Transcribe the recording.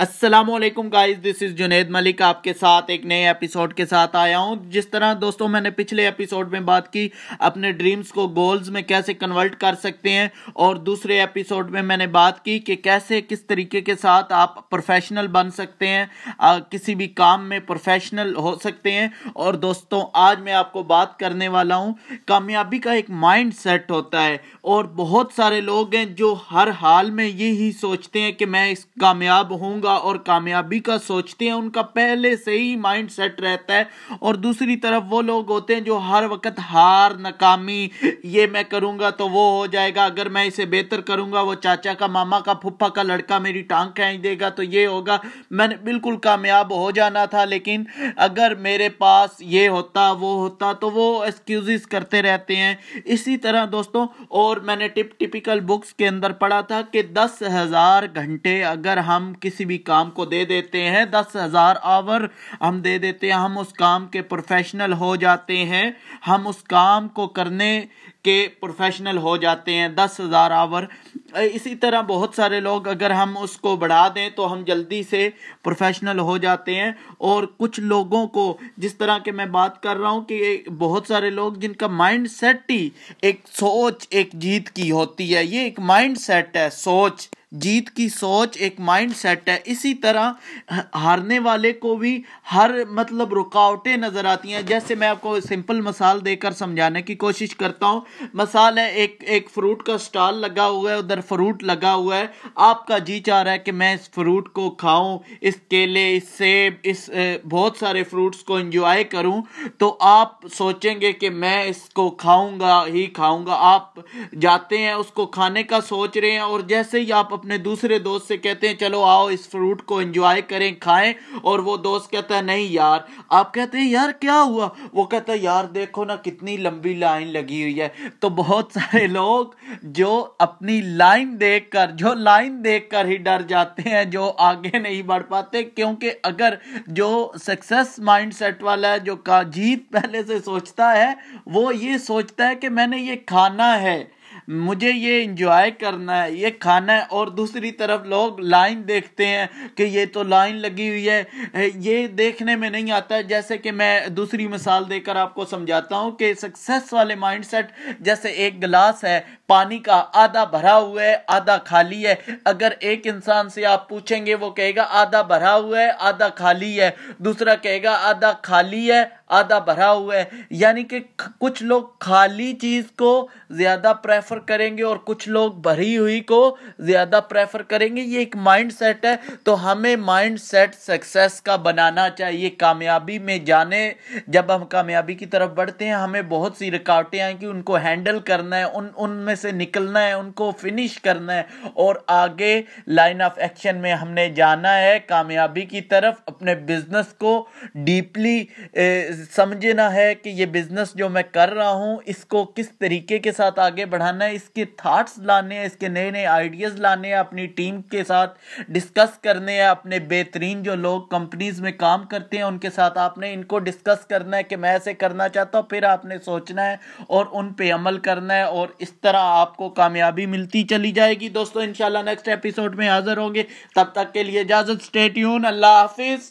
السلام علیکم guys this از جنید ملک آپ کے ساتھ ایک نئے ایپیسوڈ کے ساتھ آیا ہوں۔ جس طرح دوستوں میں نے پچھلے ایپیسوڈ میں بات کی، اپنے ڈریمز کو گولز میں کیسے کنورٹ کر سکتے ہیں اور دوسرے ایپیسوڈ میں میں نے بات کی کہ کیسے، کس طریقے کے ساتھ آپ پروفیشنل بن سکتے ہیں کسی بھی کام میں پروفیشنل ہو سکتے ہیں۔ اور دوستوں، آج میں آپ کو بات کرنے والا ہوں۔ کامیابی کا ایک مائنڈ سیٹ ہوتا ہے اور بہت سارے لوگ ہیں جو ہر حال میں یہی سوچتے ہیں کہ میں اس کامیاب ہوں گا۔ اور کامیابی کا سوچتے ہیں، ان کا پہلے سے ہی مائنڈ سیٹ رہتا ہے۔ اور دوسری طرف وہ لوگ ہوتے ہیں جو ہر وقت ہار ناکامی، یہ میں کروں گا تو وہ ہو جائے گا، اگر میں اسے بہتر کروں گا، وہ چاچا کا، ماما کا پھپھا کا، لڑکا میری ٹانگ کھینچ دے گا تو یہ ہوگا۔ میں نے بالکل کامیاب ہو جانا تھا، لیکن اگر میرے پاس یہ ہوتا، وہ ہوتا تو وہ ایکسکیوزز کرتے رہتے ہیں۔ اسی طرح دوستوں، اور میں نے ٹپ ٹپیکل بکس کے اندر پڑھا تھا کہ دس ہزار گھنٹے اگر ہم کسی بھی کام کو دے دیتے ہیں، دس ہزار آور ہم دے دیتے ہیں، ہم اس کام کے پروفیشنل ہو جاتے ہیں، ہم اس کام کو کرنے کے پروفیشنل ہو جاتے ہیں، دس ہزار آور اسی طرح بہت سارے لوگ اگر ہم اس کو بڑھا دیں تو ہم جلدی سے پروفیشنل ہو جاتے ہیں۔ اور کچھ لوگوں کو جس طرح کے میں بات کر رہا ہوں کہ بہت سارے لوگ جن کا مائنڈ سیٹ ہی ایک سوچ، ایک جیت کی ہوتی ہے۔ یہ ایک مائنڈ سیٹ ہے، سوچ۔ جیت کی سوچ ایک مائنڈ سیٹ ہے۔ اسی طرح ہارنے والے کو بھی ہر مطلب رکاوٹیں نظر آتی ہیں۔ جیسے میں آپ کو سمپل مثال دے کر سمجھانے کی کوشش کرتا ہوں۔ مثال ہے، ایک ایک فروٹ کا سٹال لگا ہوا ہے، ادھر فروٹ لگا ہوا ہے۔ آپ کا جی چاہ رہا ہے کہ میں اس فروٹ کو کھاؤں، اس کیلے، اس سیب، اس بہت سارے فروٹس کو انجوائے کروں۔ تو آپ سوچیں گے کہ میں اس کو کھاؤں گا، ہی کھاؤں گا۔ آپ جاتے ہیں، اس کو کھانے کا سوچ رہے ہیں اور جیسے ہی آپ اپنے دوسرے دوست سے کہتے ہیں، چلو آؤ اس فروٹ کو انجوائے کریں، کھائیں۔ اور وہ دوست کہتا ہے، نہیں یار۔ آپ کہتے ہیں، یار کیا ہوا؟ وہ کہتا ہے، یار دیکھو نا، کتنی لمبی لائن لگی ہوئی ہے۔ تو بہت سارے لوگ جو اپنی لائن دیکھ کر، جو لائن دیکھ کر ہی ڈر جاتے ہیں، جو آگے نہیں بڑھ پاتے، کیونکہ اگر جو سکسیس مائنڈ سیٹ والا ہے، جو جیت پہلے سے سوچتا ہے، وہ یہ سوچتا ہے کہ میں نے یہ کھانا ہے۔ مجھے یہ انجوائے کرنا ہے، یہ کھانا ہے اور دوسری طرف لوگ لائن دیکھتے ہیں کہ یہ تو لائن لگی ہوئی ہے۔ یہ دیکھنے میں نہیں آتا ہے، جیسے کہ میں دوسری مثال دے کر آپ کو سمجھاتا ہوں کہ سکسیس والے مائنڈ سیٹ جیسے ایک گلاس ہے، پانی کا آدھا بھرا ہوا ہے، آدھا خالی ہے۔ اگر ایک انسان سے آپ پوچھیں گے، وہ کہے گا آدھا بھرا ہوا ہے، آدھا خالی ہے۔ دوسرا کہے گا آدھا خالی ہے آدھا بھرا ہوا ہے۔ یعنی کہ کچھ لوگ خالی چیز کو زیادہ پریفر کریں گے اور کچھ لوگ بھری ہوئی کو زیادہ پریفر کریں گے۔ یہ ایک مائنڈ سیٹ ہے۔ تو ہمیں مائنڈ سیٹ سکسیس کا بنانا چاہیے۔ کامیابی میں جانے، جب ہم کامیابی کی طرف بڑھتے ہیں، ہمیں بہت سی رکاوٹیں آئیں کہ ان کو ہینڈل کرنا ہے، ان ان میں سے نکلنا ہے، ان کو فنش کرنا ہے۔ اور آگے لائن آف ایکشن میں ہم نے جانا ہے کامیابی کی طرف۔ اپنے بزنس کو ڈیپلی سمجھنا ہے کہ یہ بزنس جو میں کر رہا ہوں، اس کو کس طریقے کے ساتھ آگے بڑھانا ہے، اس کے تھاٹس لانے ہیں، اس کے نئے نئے آئیڈیاز لانے ہیں، اپنی ٹیم کے ساتھ ڈسکس کرنے ہیں، اپنے بہترین جو لوگ کمپنیز میں کام کرتے ہیں، ان کے ساتھ آپ نے ان کو ڈسکس کرنا ہے کہ میں ایسے کرنا چاہتا ہوں، پھر آپ نے سوچنا ہے اور ان پہ عمل کرنا ہے اور اس طرح آپ کو کامیابی ملتی چلی جائے گی۔ دوستو، انشاءاللہ نیکسٹ ایپیسوڈ میں حاضر ہوں گے۔ تب تک کے لیے اجازت سٹے ٹیون اللہ حافظ۔